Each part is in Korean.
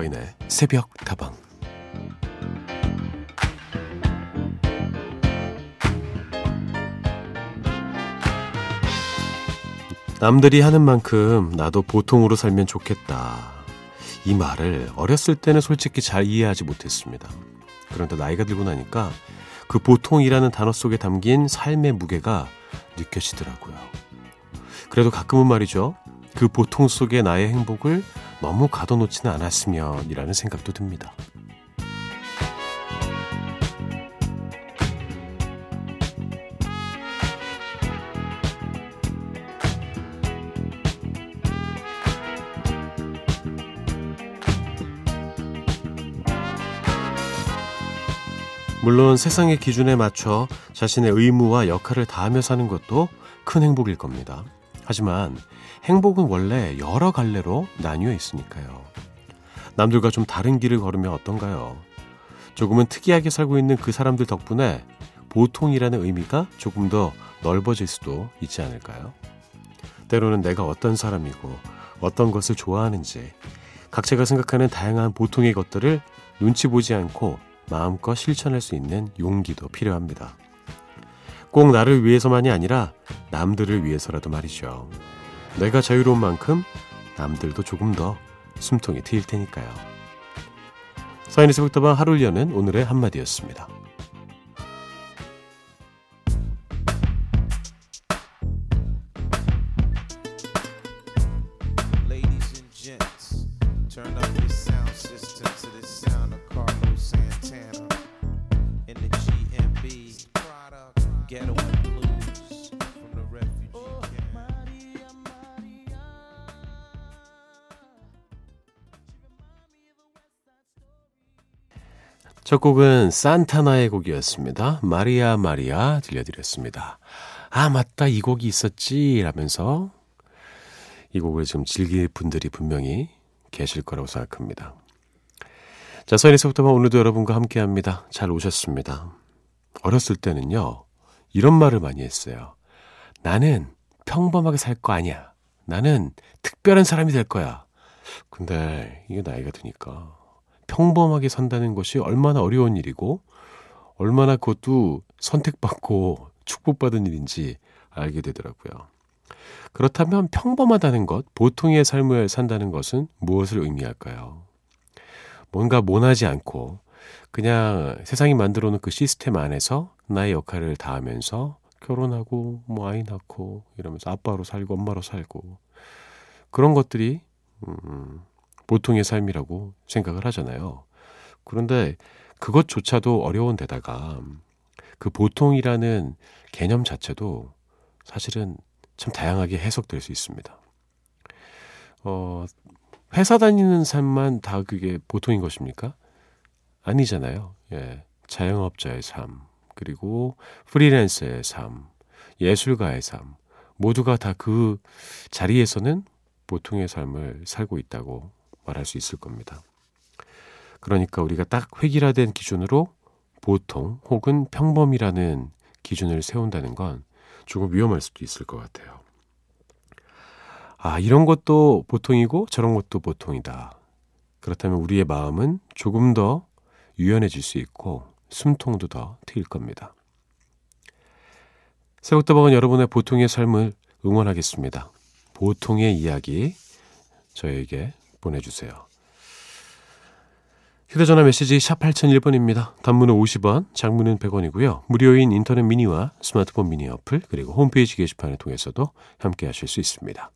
서인의 새벽 다방 남들이 하는 만큼 나도 보통으로 살면 좋겠다. 이 말을 어렸을 때는 솔직히 잘 이해하지 못했습니다. 그런데 나이가 들고 나니까 그 보통이라는 단어 속에 담긴 삶의 무게가 느껴지더라고요. 그래도 가끔은 말이죠. 그 보통 속에 나의 행복을 너무 가둬놓지는 않았으면 이라는 생각도 듭니다. 물론 세상의 기준에 맞춰 자신의 의무와 역할을 다하며 사는 것도 큰 행복일 겁니다. 하지만 행복은 원래 여러 갈래로 나뉘어 있으니까요. 남들과 좀 다른 길을 걸으면 어떤가요? 조금은 특이하게 살고 있는 그 사람들 덕분에 보통이라는 의미가 조금 더 넓어질 수도 있지 않을까요? 때로는 내가 어떤 사람이고 어떤 것을 좋아하는지 각자가 생각하는 다양한 보통의 것들을 눈치 보지 않고 마음껏 실천할 수 있는 용기도 필요합니다. 꼭 나를 위해서만이 아니라 남들을 위해서라도 말이죠. 내가 자유로운 만큼 남들도 조금 더 숨통이 트일 테니까요. 사인의 새벽다방 하루를 여는 오늘의 한마디였습니다. 첫 곡은 산타나의 곡이었습니다. 마리아 마리아 들려드렸습니다. 아 맞다 이 곡이 있었지 라면서 이 곡을 좀 즐길 분들이 분명히 계실 거라고 생각합니다. 자 서인에서부터 오늘도 여러분과 함께합니다. 잘 오셨습니다. 어렸을 때는요 이런 말을 많이 했어요. 나는 평범하게 살 거 아니야. 나는 특별한 사람이 될 거야. 근데 이게 나이가 드니까 평범하게 산다는 것이 얼마나 어려운 일이고 얼마나 그것도 선택받고 축복받은 일인지 알게 되더라고요. 그렇다면 평범하다는 것, 보통의 삶을 산다는 것은 무엇을 의미할까요? 뭔가 모나지 않고 그냥 세상이 만들어 놓은 그 시스템 안에서 나의 역할을 다하면서 결혼하고 뭐 아이 낳고 이러면서 아빠로 살고 엄마로 살고 그런 것들이 음, 보통의 삶이라고 생각을 하잖아요. 그런데 그것조차도 어려운 데다가 그 보통이라는 개념 자체도 사실은 참 다양하게 해석될 수 있습니다. 어, 회사 다니는 삶만 다 그게 보통인 것입니까? 아니잖아요. 예. 자영업자의 삶, 그리고 프리랜서의 삶, 예술가의 삶, 모두가 다 그 자리에서는 보통의 삶을 살고 있다고 말할 수 있을 겁니다. 그러니까 우리가 딱 획일화된 기준으로 보통 혹은 평범이라는 기준을 세운다는 건 조금 위험할 수도 있을 것 같아요. 아, 이런 것도 보통이고 저런 것도 보통이다. 그렇다면 우리의 마음은 조금 더 유연해질 수 있고 숨통도 더 트일 겁니다. 새벽다방은 여러분의 보통의 삶을 응원하겠습니다. 보통의 이야기 저에게 보내주세요. 휴대전화 메시지 샵 8001번입니다. 단문은 50원, 장문은 100원이고요. 무료인 인터넷 미니와 스마트폰 미니 어플, 그리고 홈페이지 게시판을 통해서도 함께 하실 수 있습니다.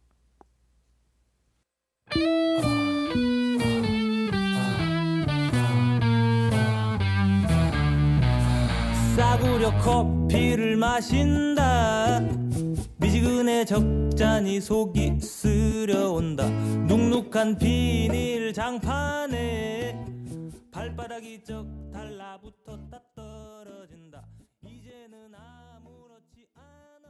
싸구려 커피를 마신다. 미지근해 적잖이 속이 쓰려온다. 눅눅한 비닐 장판에 발바닥이 쩍 달라붙었다 떨어진다. 이제는 아무렇지 않아.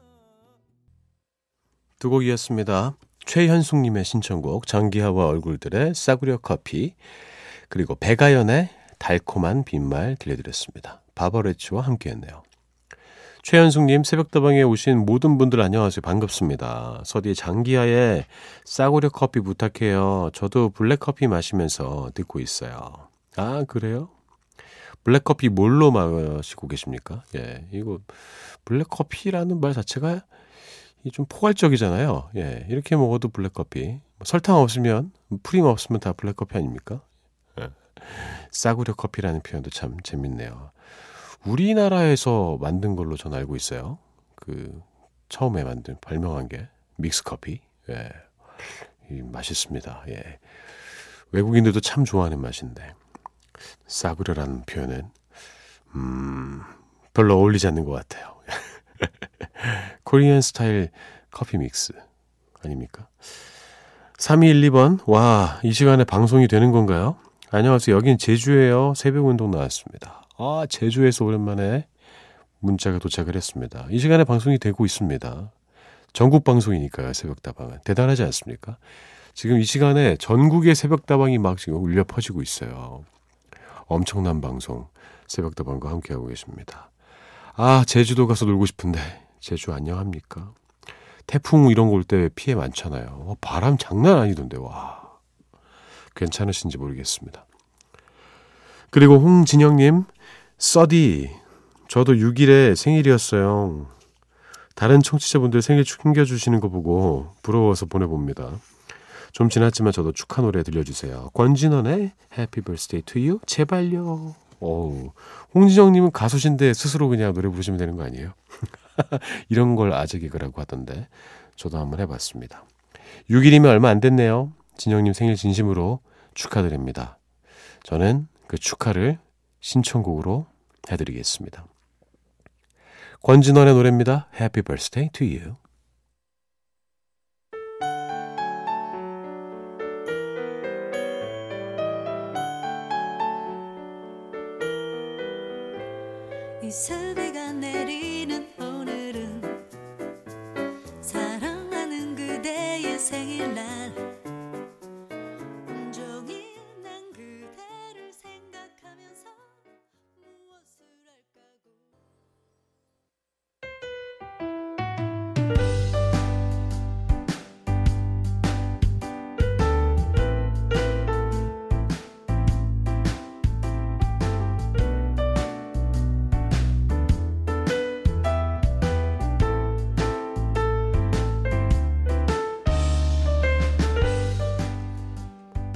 두 곡이었습니다. 최현숙님의 신청곡 장기하와 얼굴들의 싸구려 커피 그리고 배가연의 달콤한 빈말 들려드렸습니다. 바버레츠와 함께했네요 최현숙님, 새벽다방에 오신 모든 분들 안녕하세요. 반갑습니다. 서디 장기하에 싸구려 커피 부탁해요. 저도 블랙커피 마시면서 듣고 있어요. 아, 그래요? 블랙커피 뭘로 마시고 계십니까? 예, 이거 블랙커피라는 말 자체가 좀 포괄적이잖아요. 예, 이렇게 먹어도 블랙커피. 뭐 설탕 없으면, 프림 없으면 다 블랙커피 아닙니까? 예. 싸구려 커피라는 표현도 참 재밌네요. 우리나라에서 만든 걸로 전 알고 있어요. 그 처음에 만든 발명한 게 믹스 커피. 예. 이 맛있습니다. 예. 외국인들도 참 좋아하는 맛인데 싸구려라는 표현은 음, 별로 어울리지 않는 것 같아요. 코리안 스타일 커피 믹스 아닙니까? 3212번 와, 이 시간에 방송이 되는 건가요? 안녕하세요. 여긴 제주예요. 새벽 운동 나왔습니다. 아, 제주에서 오랜만에 문자가 도착을 했습니다. 이 시간에 방송이 되고 있습니다. 전국 방송이니까요, 새벽다방은. 대단하지 않습니까? 지금 이 시간에 전국의 새벽다방이 막 지금 울려 퍼지고 있어요. 엄청난 방송, 새벽다방과 함께하고 계십니다. 아, 제주도 가서 놀고 싶은데, 제주 안녕합니까? 태풍 이런 거 올 때 피해 많잖아요. 어, 바람 장난 아니던데, 와. 괜찮으신지 모르겠습니다. 그리고 홍진영님, 써디, 저도 6일에 생일이었어요. 다른 청취자분들 생일 챙겨주시는 거 보고 부러워서 보내봅니다. 좀 지났지만 저도 축하 노래 들려주세요. 권진원의 Happy Birthday to You 제발요. 어우, 홍진영님은 가수신데 스스로 그냥 노래 부르시면 되는 거 아니에요? 이런 걸 아재 개그라고 하던데 저도 한번 해봤습니다. 6일이면 얼마 안 됐네요. 진영님 생일 진심으로 축하드립니다. 저는 그 축하를 신청곡으로 해드리겠습니다. 권진원의 노래입니다. Happy Birthday to You.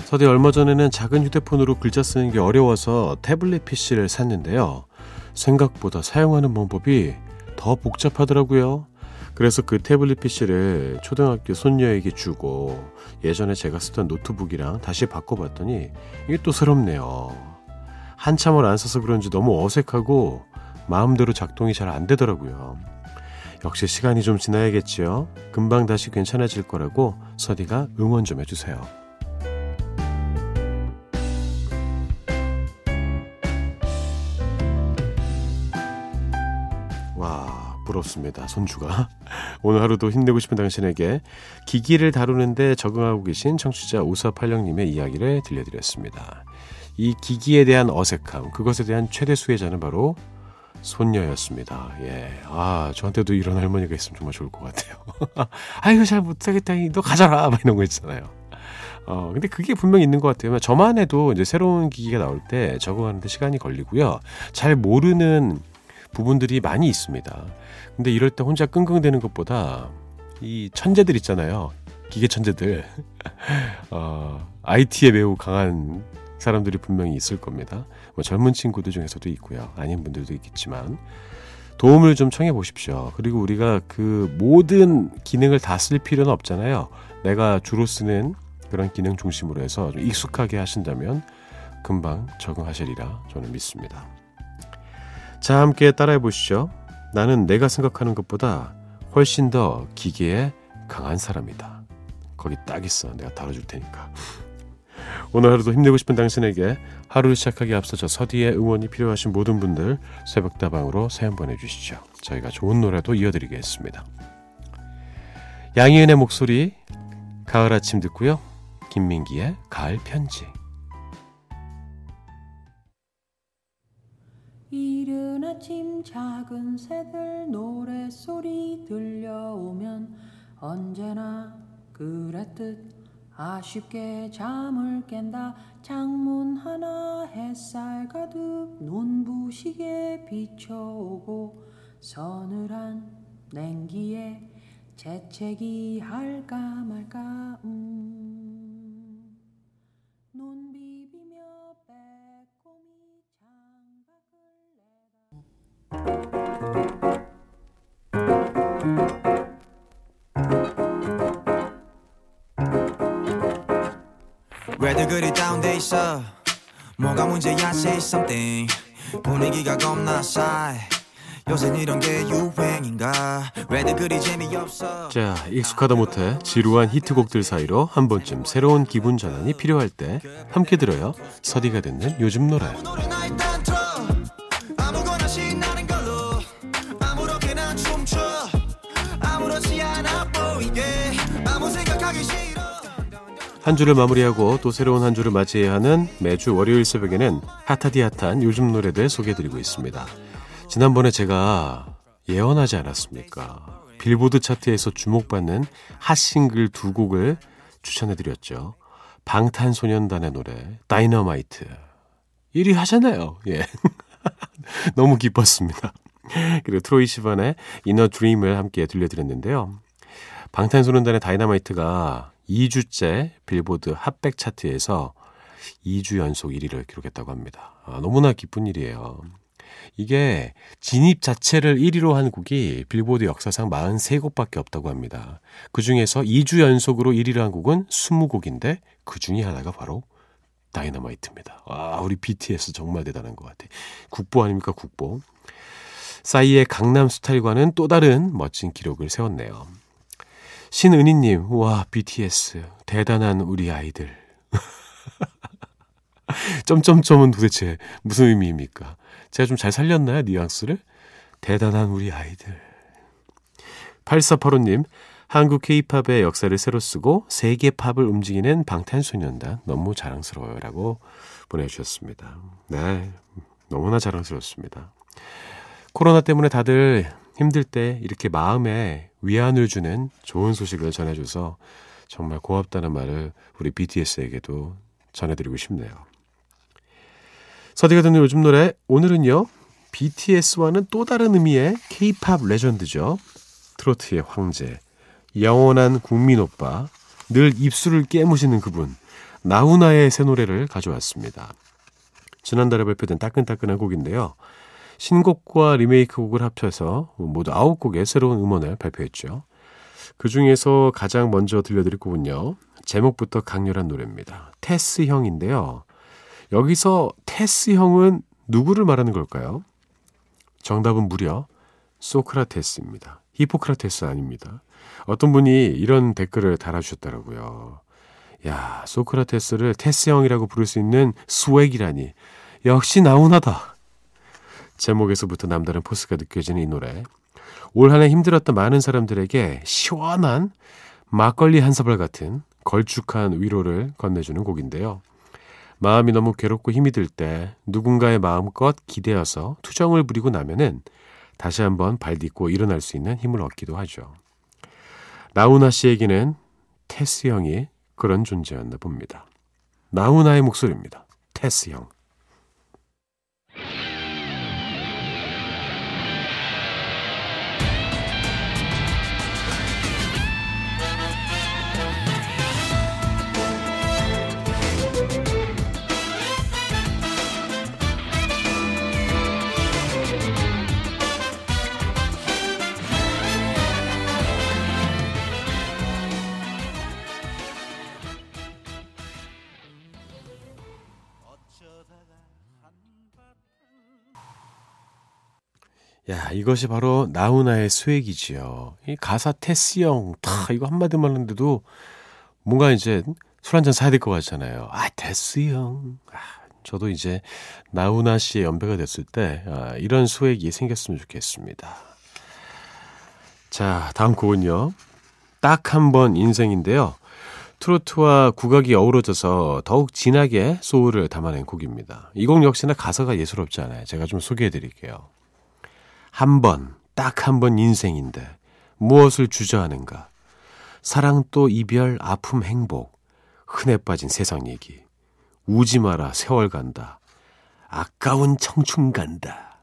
서디 얼마 전에는 작은 휴대폰으로 글자 쓰는 게 어려워서 태블릿 PC를 샀는데요. 생각보다 사용하는 방법이 더 복잡하더라고요. 그래서 그 태블릿 PC를 초등학교 손녀에게 주고 예전에 제가 쓰던 노트북이랑 다시 바꿔봤더니 이게 또 새롭네요. 한참을 안 써서 그런지 너무 어색하고 마음대로 작동이 잘 안 되더라고요. 역시 시간이 좀 지나야겠지요. 금방 다시 괜찮아질 거라고 서디가 응원 좀 해주세요. 부럽습니다. 손주가. 오늘 하루도 힘내고 싶은 당신에게 기기를 다루는데 적응하고 계신 청취자 5486님의 이야기를 들려드렸습니다. 이 기기에 대한 어색함, 그것에 대한 최대 수혜자는 바로 손녀였습니다. 예. 아, 저한테도 이런 할머니가 있으면 정말 좋을 것 같아요. 아이고, 잘 못하겠다니, 너 가져라! 막 이런 거 있잖아요. 어, 근데 그게 분명히 있는 것 같아요. 저만 해도 이제 새로운 기기가 나올 때 적응하는데 시간이 걸리고요. 잘 모르는 부분들이 많이 있습니다. 근데 이럴 때 혼자 끙끙대는 것보다 이 천재들 있잖아요. 기계 천재들. 어, IT에 매우 강한 사람들이 분명히 있을 겁니다. 뭐 젊은 친구들 중에서도 있고요. 아닌 분들도 있겠지만 도움을 좀 청해 보십시오. 그리고 우리가 그 모든 기능을 다 쓸 필요는 없잖아요. 내가 주로 쓰는 그런 기능 중심으로 해서 좀 익숙하게 하신다면 금방 적응하시리라 저는 믿습니다. 자, 함께 따라해 보시죠. 나는 내가 생각하는 것보다 훨씬 더 기계에 강한 사람이다. 거기 딱 있어. 내가 다뤄줄 테니까. 오늘 하루도 힘내고 싶은 당신에게 하루를 시작하기 앞서 저 서디의 응원이 필요하신 모든 분들 새벽다방으로 사연 보내주시죠. 저희가 좋은 노래도 이어드리겠습니다. 양희은의 목소리 가을 아침 듣고요. 김민기의 가을 편지 이른 아침 작은 새들 노랫소리 들려오면 언제나 그랬듯 아쉽게 잠을 깬다 창문 하나 햇살 가득 눈부시게 비춰오고 서늘한 냉기에 재채기 할까 말까 음. 왜들 그리 다운돼 있어? 뭐가 문제야 say something. 분위기가 겁나 싸해. 요새 이런 게 유행인가? 왜들 그리 재미없어? 자, 익숙하다 못해 지루한 히트곡들 사이로 한 번쯤 새로운 기분 전환이 필요할 때 함께 들어요. 서디가 듣는 요즘 노래. 한 주를 마무리하고 또 새로운 한 주를 맞이해야 하는 매주 월요일 새벽에는 핫한 요즘 노래들 소개해드리고 있습니다. 지난번에 제가 예언하지 않았습니까? 빌보드 차트에서 주목받는 핫싱글 두 곡을 추천해드렸죠. 방탄소년단의 노래 다이너마이트 1위 하잖아요. 예. 너무 기뻤습니다. 그리고 트로이 시반의 in a dream을 함께 들려드렸는데요. 방탄소년단의 다이너마이트가 2주째 빌보드 hot백 차트에서 2주 연속 1위를 기록했다고 합니다. 아, 너무나 기쁜 일이에요. 이게 진입 자체를 1위로 한 곡이 빌보드 역사상 43곡밖에 없다고 합니다. 그 중에서 2주 연속으로 1위를 한 곡은 20곡인데 그 중에 하나가 바로 다이너마이트입니다. 와, 우리 BTS 정말 대단한 것 같아. 국보 아닙니까, 국보. 싸이의 강남 스타일과는 또 다른 멋진 기록을 세웠네요. 신은희님, 와, BTS. 대단한 우리 아이들. 점점점은 도대체 무슨 의미입니까? 제가 좀 잘 살렸나요? 뉘앙스를? 대단한 우리 아이들. 8485님, 한국 케이팝의 역사를 새로 쓰고 세계 팝을 움직이는 방탄소년단 너무 자랑스러워요. 라고 보내주셨습니다. 네, 너무나 자랑스럽습니다. 코로나 때문에 다들 힘들 때 이렇게 마음에 위안을 주는 좋은 소식을 전해줘서 정말 고맙다는 말을 우리 BTS에게도 전해드리고 싶네요. 서디가 듣는 요즘 노래 오늘은요 BTS와는 또 다른 의미의 K-팝 레전드죠. 트로트의 황제, 영원한 국민 오빠, 늘 입술을 깨무시는 그분 나훈아의 새 노래를 가져왔습니다. 지난달에 발표된 따끈따끈한 곡인데요. 신곡과 리메이크 곡을 합쳐서 모두 9곡의 새로운 음원을 발표했죠. 그 중에서 가장 먼저 들려드릴 곡은요. 제목부터 강렬한 노래입니다. 테스 형인데요. 여기서 테스 형은 누구를 말하는 걸까요? 정답은 무려 소크라테스입니다. 히포크라테스 아닙니다. 어떤 분이 이런 댓글을 달아주셨더라고요. 야, 소크라테스를 테스 형이라고 부를 수 있는 swag이라니. 역시 나훈아다. 제목에서부터 남다른 force가 느껴지는 이 노래. 올 한해 힘들었던 많은 사람들에게 시원한 막걸리 한 사발 같은 걸쭉한 위로를 건네주는 곡인데요. 마음이 너무 괴롭고 힘이 들 때 누군가의 마음껏 기대어서 투정을 부리고 나면은 다시 한번 발 딛고 일어날 수 있는 힘을 얻기도 하죠. 나훈아 씨에게는 테스 형이 그런 존재였나 봅니다. 나훈아의 목소리입니다. 테스 형. 야, 이것이 바로 나훈아의 swag이지요. 이 가사 테스 형, 다 이거 한마디만 하는데도 뭔가 이제 술 한잔 사야 될 것 같잖아요. 아, 테스 형. 아, 저도 이제 나훈아 씨의 연배가 됐을 때 아, 이런 swag이 생겼으면 좋겠습니다. 자, 다음 곡은요. 딱 한 번 인생인데요. 트로트와 국악이 어우러져서 더욱 진하게 soul을 담아낸 곡입니다. 이 곡 역시나 가사가 예사롭지 않아요. 제가 좀 소개해 드릴게요. 한 번, 딱 한 번 인생인데 무엇을 주저하는가? 사랑 또 이별, 아픔, 행복, 흔해 빠진 세상 얘기. 우지 마라, 세월 간다. 아까운 청춘 간다.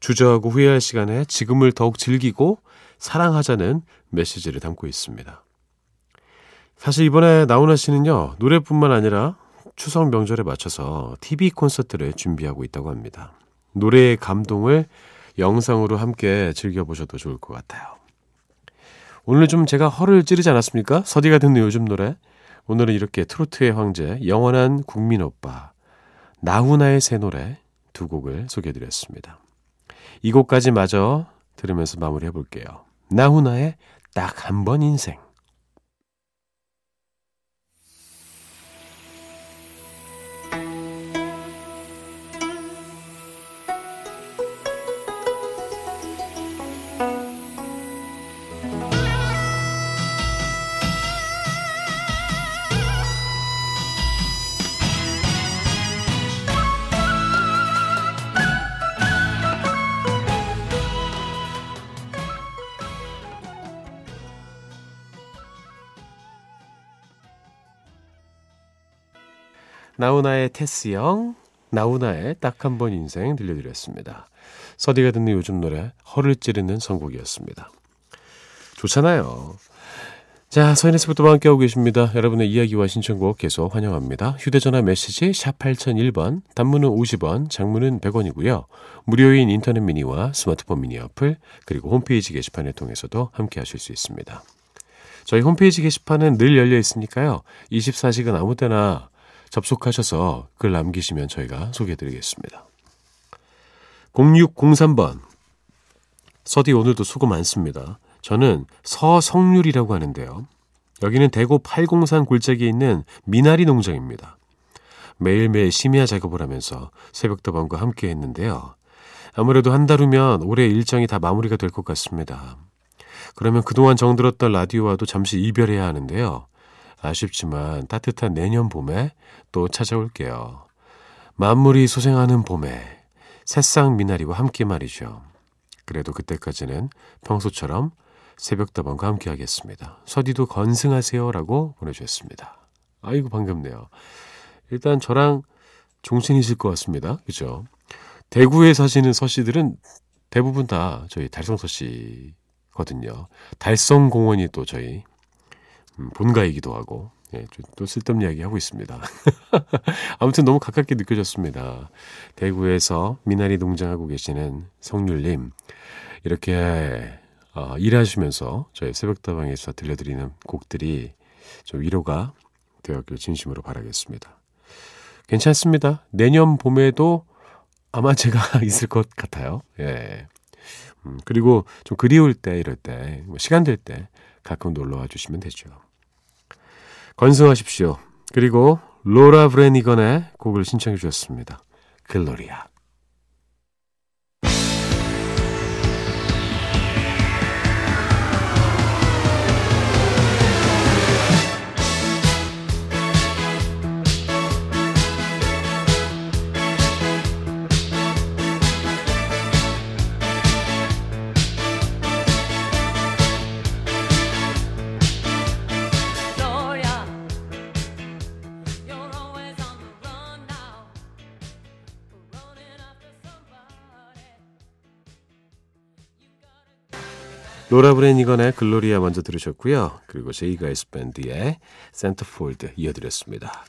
주저하고 후회할 시간에 지금을 더욱 즐기고 사랑하자는 메시지를 담고 있습니다. 사실 이번에 나훈아 씨는요, 노래뿐만 아니라 추석 명절에 맞춰서 TV 콘서트를 준비하고 있다고 합니다. 노래의 감동을 영상으로 함께 즐겨보셔도 좋을 것 같아요. 오늘 좀 제가 허를 찌르지 않았습니까? 서디가 듣는 요즘 노래. 오늘은 이렇게 트로트의 황제, 영원한 국민 오빠, 나훈아의 새 노래 두 곡을 소개해드렸습니다. 이 곡까지 마저 들으면서 마무리해 볼게요. 나훈아의 딱 한 번 인생. 나훈아의 테스형, 나훈아의 딱 한 번 인생 들려드렸습니다. 서디가 듣는 요즘 노래 허를 찌르는 선곡이었습니다. 좋잖아요. 자, 서인에서부터 함께하고 계십니다. 여러분의 이야기와 신청곡 계속 환영합니다. 휴대전화 메시지 샵 8001번, 단문은 50원, 장문은 100원이고요. 무료인 인터넷 미니와 스마트폰 미니 어플, 그리고 홈페이지 게시판을 통해서도 함께하실 수 있습니다. 저희 홈페이지 게시판은 늘 열려 있으니까요. 24시간 아무 때나 접속하셔서 글 남기시면 저희가 소개해드리겠습니다. 0603번 서디 오늘도 수고 많습니다. 저는 서성률이라고 하는데요. 여기는 대구 팔공산 골짜기에 있는 미나리 농장입니다. 매일매일 심야 작업을 하면서 새벽다방과 함께 했는데요. 아무래도 한 달 후면 올해 일정이 다 마무리가 될 것 같습니다. 그러면 그동안 정들었던 라디오와도 잠시 이별해야 하는데요. 아쉽지만 따뜻한 내년 봄에 또 찾아올게요. 만물이 소생하는 봄에 새싹 미나리와 함께 말이죠. 그래도 그때까지는 평소처럼 새벽다방과 함께 하겠습니다. 서디도 건승하세요 라고 보내주셨습니다. 아이고 반갑네요. 일단 저랑 종신이실 것 같습니다. 그죠? 대구에 사시는 서씨들은 대부분 다 저희 달성서 씨거든요. 달성공원이 또 저희 음, 본가이기도 하고 예, 또 쓸데없는 이야기 하고 있습니다. 아무튼 너무 가깝게 느껴졌습니다. 대구에서 미나리 농장하고 계시는 성률님 이렇게 어, 일하시면서 저희 새벽다방에서 들려드리는 곡들이 좀 위로가 되었길 진심으로 바라겠습니다. 괜찮습니다. 내년 봄에도 아마 제가 있을 것 같아요. 예. 음, 그리고 좀 그리울 때 이럴 때 뭐 시간 될 때 가끔 놀러 와 주시면 되죠. 건승하십시오. 그리고 로라 브레니건의 곡을 신청해 주셨습니다. 글로리아. 로라 브레니건의 글로리아 먼저 들으셨고요. 그리고 J. Geils Band의 Centerfold 이어드렸습니다.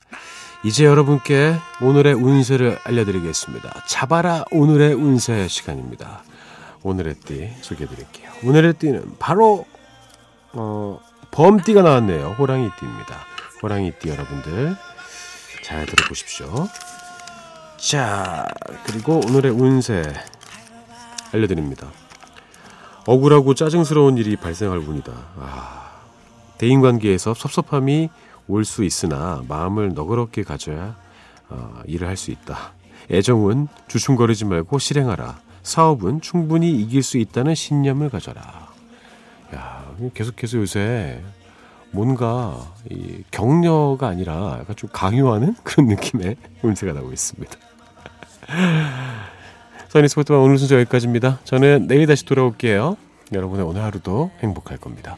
이제 여러분께 오늘의 운세를 알려드리겠습니다. 잡아라 오늘의 운세 시간입니다. 오늘의 띠 소개해드릴게요. 오늘의 띠는 바로 어, 범띠가 나왔네요. 호랑이 띠입니다. 호랑이 띠 여러분들 잘 들어보십시오. 자 그리고 오늘의 운세 알려드립니다. 억울하고 짜증스러운 일이 발생할 운이다. 아, 대인관계에서 섭섭함이 올 수 있으나 마음을 너그럽게 가져야 어, 일을 할 수 있다. 애정은 주춤거리지 말고 실행하라. 사업은 충분히 이길 수 있다는 신념을 가져라. 야, 계속해서 요새 뭔가 이 격려가 아니라 약간 좀 강요하는 그런 느낌의 음새가 나고 있습니다. 써니 스포츠만 오늘 순서 여기까지입니다. 저는 내일 다시 돌아올게요. 여러분의 오늘 하루도 행복할 겁니다.